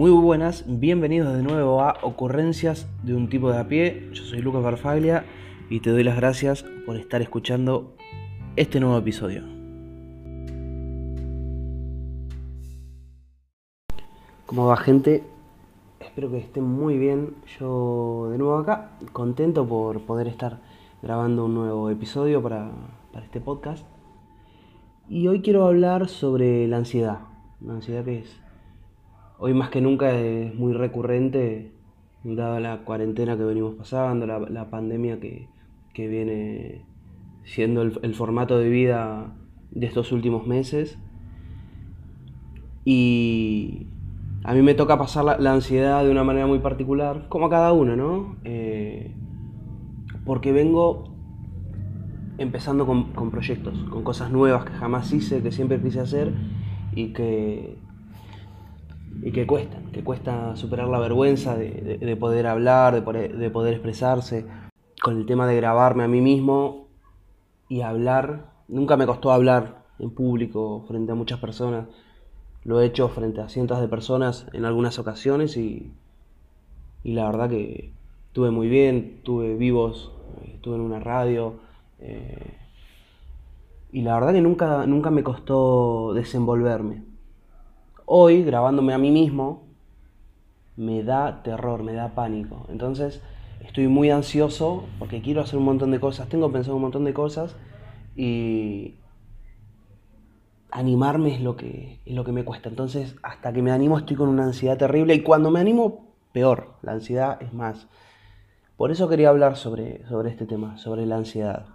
Muy buenas, bienvenidos de nuevo a Ocurrencias de un tipo de a pie. Yo soy Lucas Barfaglia y te doy las gracias por estar escuchando este nuevo episodio. ¿Cómo va gente? Espero que estén muy bien. Yo de nuevo acá, contento por poder estar grabando un nuevo episodio para, para este podcast. Y hoy quiero hablar sobre la ansiedad. La ansiedad que es hoy más que nunca es muy recurrente, dada la cuarentena que venimos pasando, la, pandemia que, viene siendo el, formato de vida de estos últimos meses. Y a mí me toca pasar la, ansiedad de una manera muy particular, como a cada uno, ¿no? Eh, porque vengo empezando con, con proyectos, con cosas nuevas que jamás hice, que siempre quise hacer y que y que cuesta, que cuesta superar la vergüenza de, poder hablar, de poder, expresarse. Con el tema de grabarme a mí mismo y hablar, nunca me costó hablar en público frente a muchas personas. Lo he hecho frente a cientos de personas en algunas ocasiones y, y la verdad que estuve muy bien, tuve vivos, estuve en una radio. Eh, y la verdad que nunca, nunca me costó desenvolverme hoy, grabándome a mí mismo, me da terror, me da pánico. Entonces estoy muy ansioso porque quiero hacer un montón de cosas, tengo pensado un montón de cosas y animarme es lo que, es lo que me cuesta. Entonces hasta que me animo estoy con una ansiedad terrible y cuando me animo, peor, la ansiedad es más. Por eso quería hablar sobre, sobre este tema, sobre la ansiedad.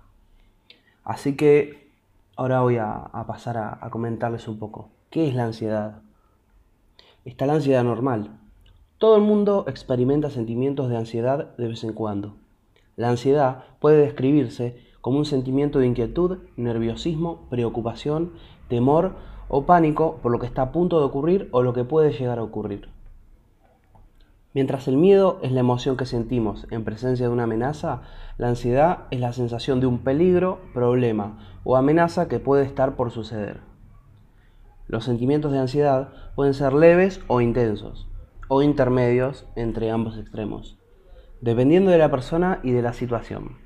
Así que ahora voy a, pasar a comentarles un poco. ¿Qué es la ansiedad? Está la ansiedad normal. Todo el mundo experimenta sentimientos de ansiedad de vez en cuando. La ansiedad puede describirse como un sentimiento de inquietud, nerviosismo, preocupación, temor o pánico por lo que está a punto de ocurrir o lo que puede llegar a ocurrir. Mientras el miedo es la emoción que sentimos en presencia de una amenaza, la ansiedad es la sensación de un peligro, problema o amenaza que puede estar por suceder. Los sentimientos de ansiedad pueden ser leves o intensos, o intermedios entre ambos extremos, dependiendo de la persona y de la situación.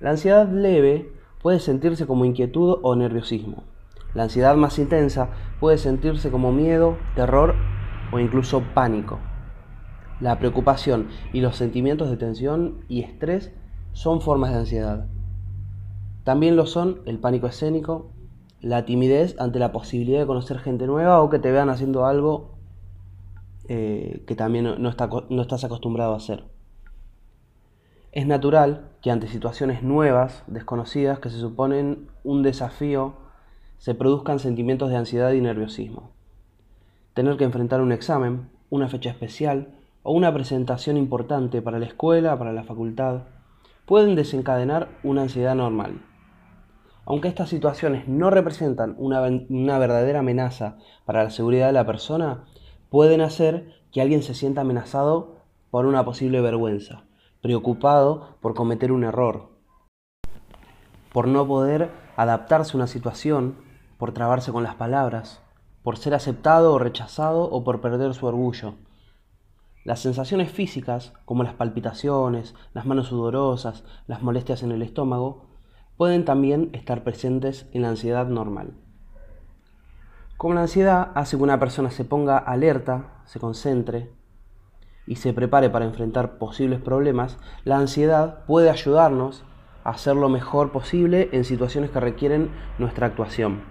La ansiedad leve puede sentirse como inquietud o nerviosismo. La ansiedad más intensa puede sentirse como miedo, terror o incluso pánico. La preocupación y los sentimientos de tensión y estrés son formas de ansiedad. También lo son el pánico escénico, la timidez ante la posibilidad de conocer gente nueva o que te vean haciendo algo eh, que también no, estás acostumbrado a hacer. Es natural que ante situaciones nuevas, desconocidas, que se suponen un desafío, se produzcan sentimientos de ansiedad y nerviosismo. Tener que enfrentar un examen, una fecha especial o una presentación importante para la escuela, para la facultad, pueden desencadenar una ansiedad normal aunque estas situaciones no representan una, verdadera amenaza para la seguridad de la persona, pueden hacer que alguien se sienta amenazado por una posible vergüenza, preocupado por cometer un error, por no poder adaptarse a una situación, por trabarse con las palabras, por ser aceptado o rechazado o por perder su orgullo. Las sensaciones físicas, como las palpitaciones, las manos sudorosas, las molestias en el estómago, pueden también estar presentes en la ansiedad normal. Como la ansiedad hace que una persona se ponga alerta, se concentre y se prepare para enfrentar posibles problemas, la ansiedad puede ayudarnos a hacer lo mejor posible en situaciones que requieren nuestra actuación.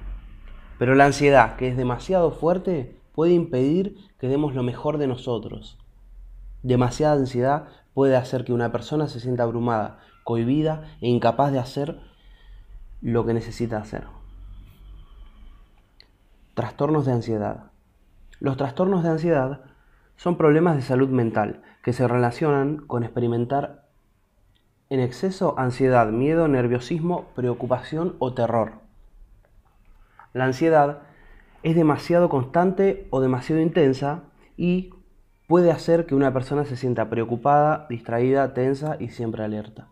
Pero la ansiedad, que es demasiado fuerte, puede impedir que demos lo mejor de nosotros. Demasiada ansiedad puede hacer que una persona se sienta abrumada, cohibida e incapaz de hacer lo que necesita hacer. Trastornos de ansiedad. Los trastornos de ansiedad son problemas de salud mental que se relacionan con experimentar en exceso ansiedad, miedo, nerviosismo, preocupación o terror. La ansiedad es demasiado constante o demasiado intensa y puede hacer que una persona se sienta preocupada, distraída, tensa y siempre alerta.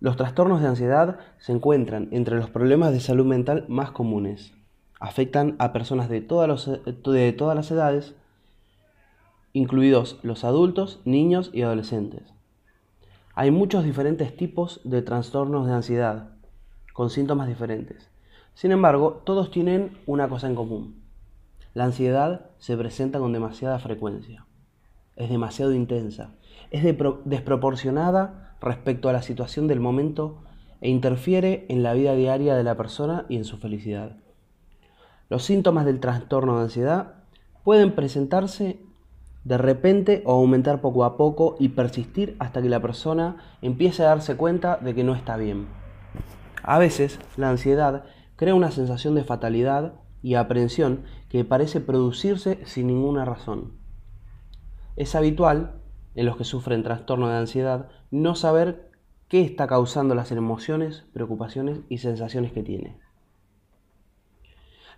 Los trastornos de ansiedad se encuentran entre los problemas de salud mental más comunes. Afectan a personas de todas, las edades incluidos los adultos, niños y adolescentes. Hay muchos diferentes tipos de trastornos de ansiedad, con síntomas diferentes. Sin embargo, todos tienen una cosa en común. La ansiedad se presenta con demasiada frecuencia. Es demasiado intensa. Es desproporcionada respecto a la situación del momento e interfiere en la vida diaria de la persona y en su felicidad. Los síntomas del trastorno de ansiedad pueden presentarse de repente o aumentar poco a poco y persistir hasta que la persona empiece a darse cuenta de que no está bien. A veces, la ansiedad crea una sensación de fatalidad y aprehensión que parece producirse sin ninguna razón. Es habitual, en los que sufren trastorno de ansiedad, no saber qué está causando las emociones, preocupaciones y sensaciones que tiene.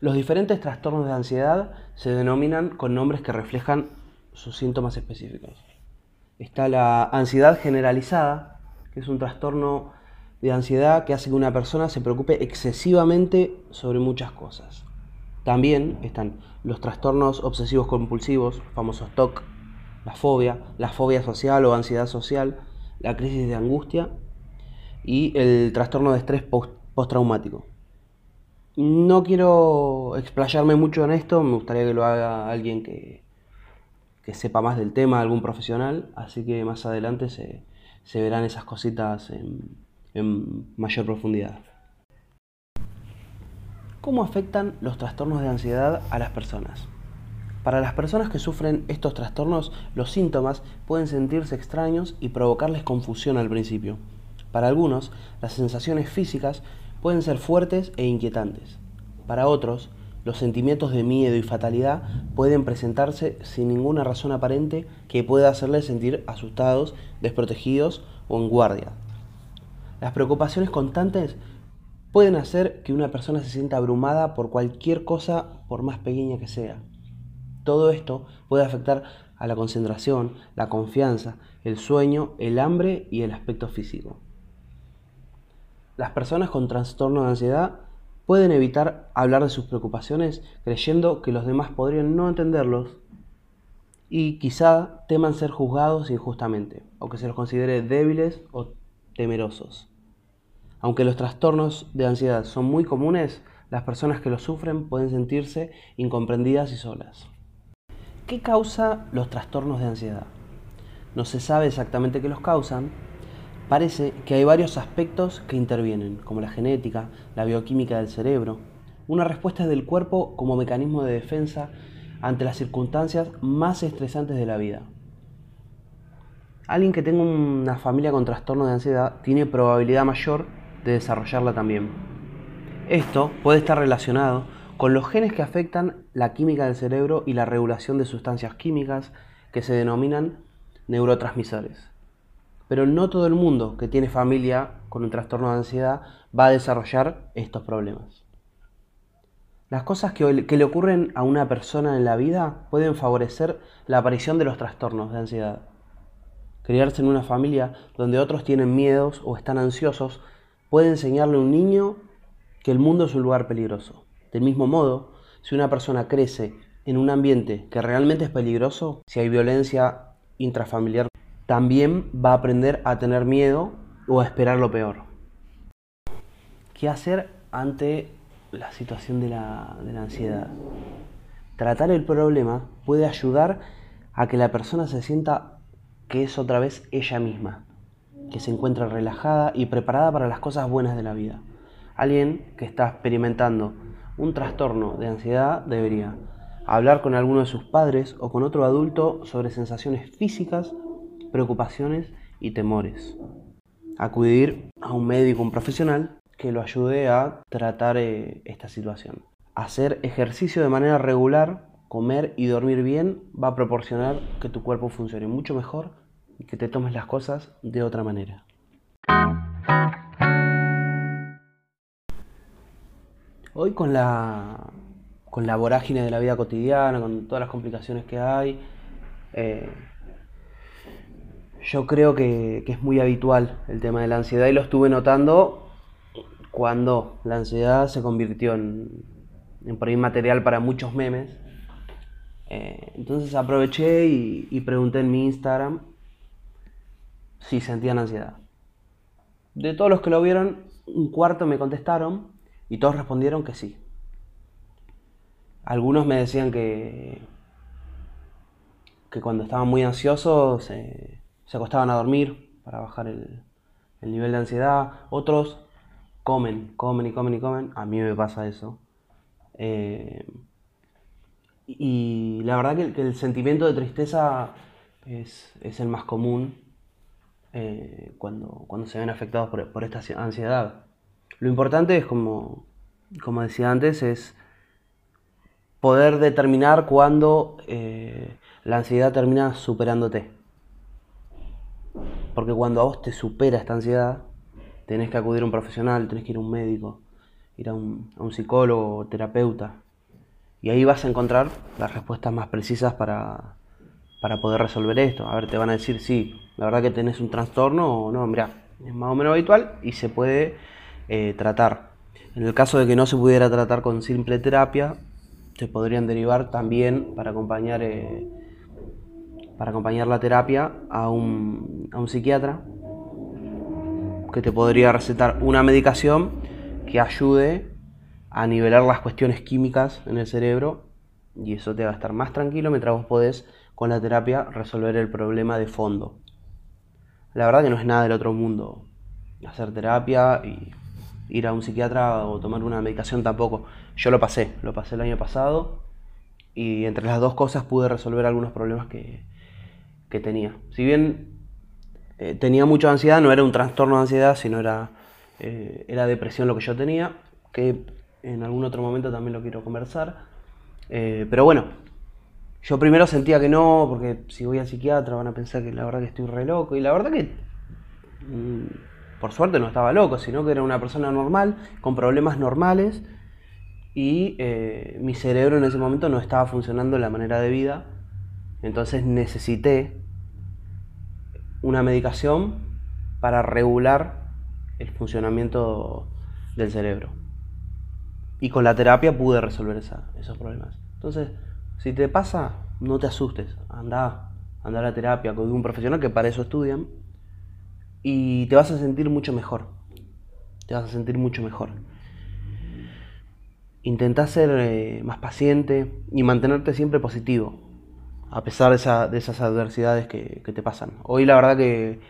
Los diferentes trastornos de ansiedad se denominan con nombres que reflejan sus síntomas específicos. Está la ansiedad generalizada, que es un trastorno de ansiedad que hace que una persona se preocupe excesivamente sobre muchas cosas. También están los trastornos obsesivos compulsivos, famosos TOC, la fobia, la fobia social o ansiedad social, la crisis de angustia y el trastorno de estrés postraumático. No quiero explayarme mucho en esto, me gustaría que lo haga alguien que, que sepa más del tema, algún profesional, así que más adelante se, verán esas cositas en, en mayor profundidad. ¿Cómo afectan los trastornos de ansiedad a las personas? Para las personas que sufren estos trastornos, los síntomas pueden sentirse extraños y provocarles confusión al principio. Para algunos, las sensaciones físicas pueden ser fuertes e inquietantes. Para otros, los sentimientos de miedo y fatalidad pueden presentarse sin ninguna razón aparente que pueda hacerles sentir asustados, desprotegidos o en guardia. Las preocupaciones constantes pueden hacer que una persona se sienta abrumada por cualquier cosa, por más pequeña que sea. Todo esto puede afectar a la concentración, la confianza, el sueño, el hambre y el aspecto físico. Las personas con trastorno de ansiedad pueden evitar hablar de sus preocupaciones creyendo que los demás podrían no entenderlos y quizá teman ser juzgados injustamente o que se los considere débiles o temerosos. Aunque los trastornos de ansiedad son muy comunes, las personas que los sufren pueden sentirse incomprendidas y solas. ¿Qué causa los trastornos de ansiedad? No se sabe exactamente qué los causan. Parece que hay varios aspectos que intervienen, como la genética, la bioquímica del cerebro, una respuesta del cuerpo como mecanismo de defensa ante las circunstancias más estresantes de la vida. Alguien que tenga una familia con trastorno de ansiedad tiene probabilidad mayor de desarrollarla también. Esto puede estar relacionado con los genes que afectan la química del cerebro y la regulación de sustancias químicas que se denominan neurotransmisores. Pero no todo el mundo que tiene familia con un trastorno de ansiedad va a desarrollar estos problemas. Las cosas que, le ocurren a una persona en la vida pueden favorecer la aparición de los trastornos de ansiedad. Criarse en una familia donde otros tienen miedos o están ansiosos puede enseñarle a un niño que el mundo es un lugar peligroso. Del mismo modo, si una persona crece en un ambiente que realmente es peligroso, si hay violencia intrafamiliar, también va a aprender a tener miedo o a esperar lo peor. ¿Qué hacer ante la situación de la, de la ansiedad? Tratar el problema puede ayudar a que la persona se sienta que es otra vez ella misma, que se encuentra relajada y preparada para las cosas buenas de la vida. Alguien que está experimentando un trastorno de ansiedad debería hablar con alguno de sus padres o con otro adulto sobre sensaciones físicas, preocupaciones y temores. Acudir a un médico, un profesional que lo ayude a tratar eh, esta situación. Hacer ejercicio de manera regular, comer y dormir bien va a proporcionar que tu cuerpo funcione mucho mejor y que te tomes las cosas de otra manera. Hoy con la, con la vorágine de la vida cotidiana, con todas las complicaciones que hay, eh, yo creo que, es muy habitual el tema de la ansiedad y lo estuve notando cuando la ansiedad se convirtió en, en material para muchos memes Eh, entonces aproveché y, pregunté en mi Instagram si sentían ansiedad. De todos los que lo vieron, un cuarto me contestaron y todos respondieron que sí. Algunos me decían que, que cuando estaban muy ansiosos se, acostaban a dormir para bajar el, nivel de ansiedad. Otros comen, comen y comen y comen. A mí me pasa eso. Eh, y la verdad que, el sentimiento de tristeza es, el más común eh, cuando, cuando se ven afectados por, esta ansiedad. Lo importante es, como, como decía antes, es poder determinar cuándo eh, la ansiedad termina superándote. Porque cuando a vos te supera esta ansiedad, tenés que acudir a un profesional, tenés que ir a un médico, ir a un, a un psicólogo, terapeuta, y ahí vas a encontrar las respuestas más precisas para, poder resolver esto. A ver, te van a decir, sí, la verdad que tenés un trastorno o no, mira, es más o menos habitual y se puede eh, tratar. En el caso de que no se pudiera tratar con simple terapia, se podrían derivar también para acompañar, eh, para acompañar la terapia a un, a un psiquiatra que te podría recetar una medicación que ayude a nivelar las cuestiones químicas en el cerebro y eso te va a estar más tranquilo mientras vos podés con la terapia resolver el problema de fondo. La verdad que no es nada del otro mundo hacer terapia y ir a un psiquiatra o tomar una medicación tampoco. Yo lo pasé, lo pasé el año pasado y entre las dos cosas pude resolver algunos problemas que, tenía. Si bien eh, tenía mucha ansiedad, no era un trastorno de ansiedad, sino era, eh, era depresión lo que yo tenía, que en algún otro momento también lo quiero conversar. Eh, pero bueno, yo primero sentía que no, porque si voy al psiquiatra van a pensar que la verdad que estoy re loco. Y la verdad que, mm, por suerte, no estaba loco, sino que era una persona normal, con problemas normales. Y eh, mi cerebro en ese momento no estaba funcionando de la manera de vida. Entonces necesité una medicación para regular el funcionamiento del cerebro. Y con la terapia pude resolver esos problemas. Entonces, si te pasa, no te asustes. Anda, anda a la terapia con un profesional que para eso estudian. Y te vas a sentir mucho mejor. Te vas a sentir mucho mejor. Intenta ser eh, más paciente y mantenerte siempre positivo, a pesar de, esas adversidades que, te pasan. Hoy la verdad que,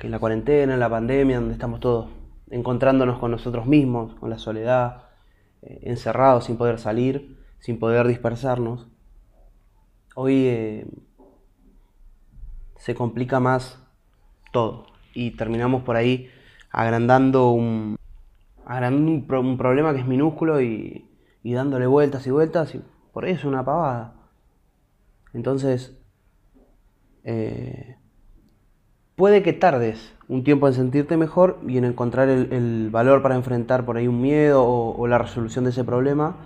en la cuarentena, en la pandemia, donde estamos todos encontrándonos con nosotros mismos, con la soledad, eh, encerrados, sin poder salir, sin poder dispersarnos. Hoy eh, se complica más todo y terminamos por ahí agrandando un, agrandando un, problema que es minúsculo y, dándole vueltas y vueltas y por eso es una pavada. Entonces, eh, puede que tardes un tiempo en sentirte mejor y en encontrar el, valor para enfrentar por ahí un miedo o, la resolución de ese problema,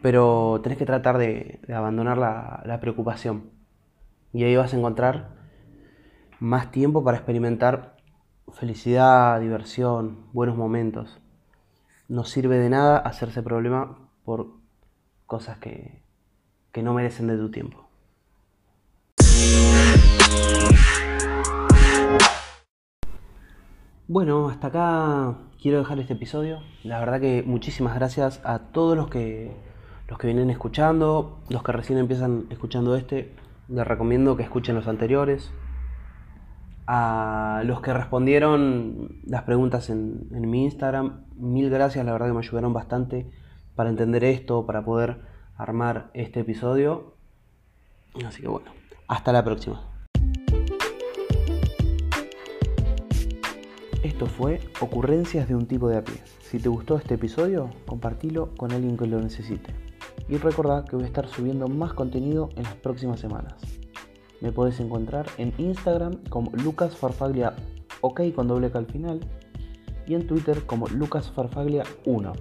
pero tenés que tratar de, abandonar la, preocupación. Y ahí vas a encontrar más tiempo para experimentar felicidad, diversión, buenos momentos. No sirve de nada hacerse problema por cosas que no merecen de tu tiempo. Bueno, hasta acá quiero dejar este episodio. La verdad que muchísimas gracias a todos los que los que vienen escuchando, los que recién empiezan escuchando este, les recomiendo que escuchen los anteriores. A los que respondieron las preguntas en, mi Instagram, mil gracias, la verdad que me ayudaron bastante para entender esto, para poder armar este episodio. Así que bueno, hasta la próxima. Esto fue Ocurrencias de un tipo de a pie. Si te gustó este episodio, compartilo con alguien que lo necesite. Y recordad que voy a estar subiendo más contenido en las próximas semanas. Me podés encontrar en Instagram como Lucas Farfaglia OK con doble K al final y en Twitter como Lucas Farfaglia 1.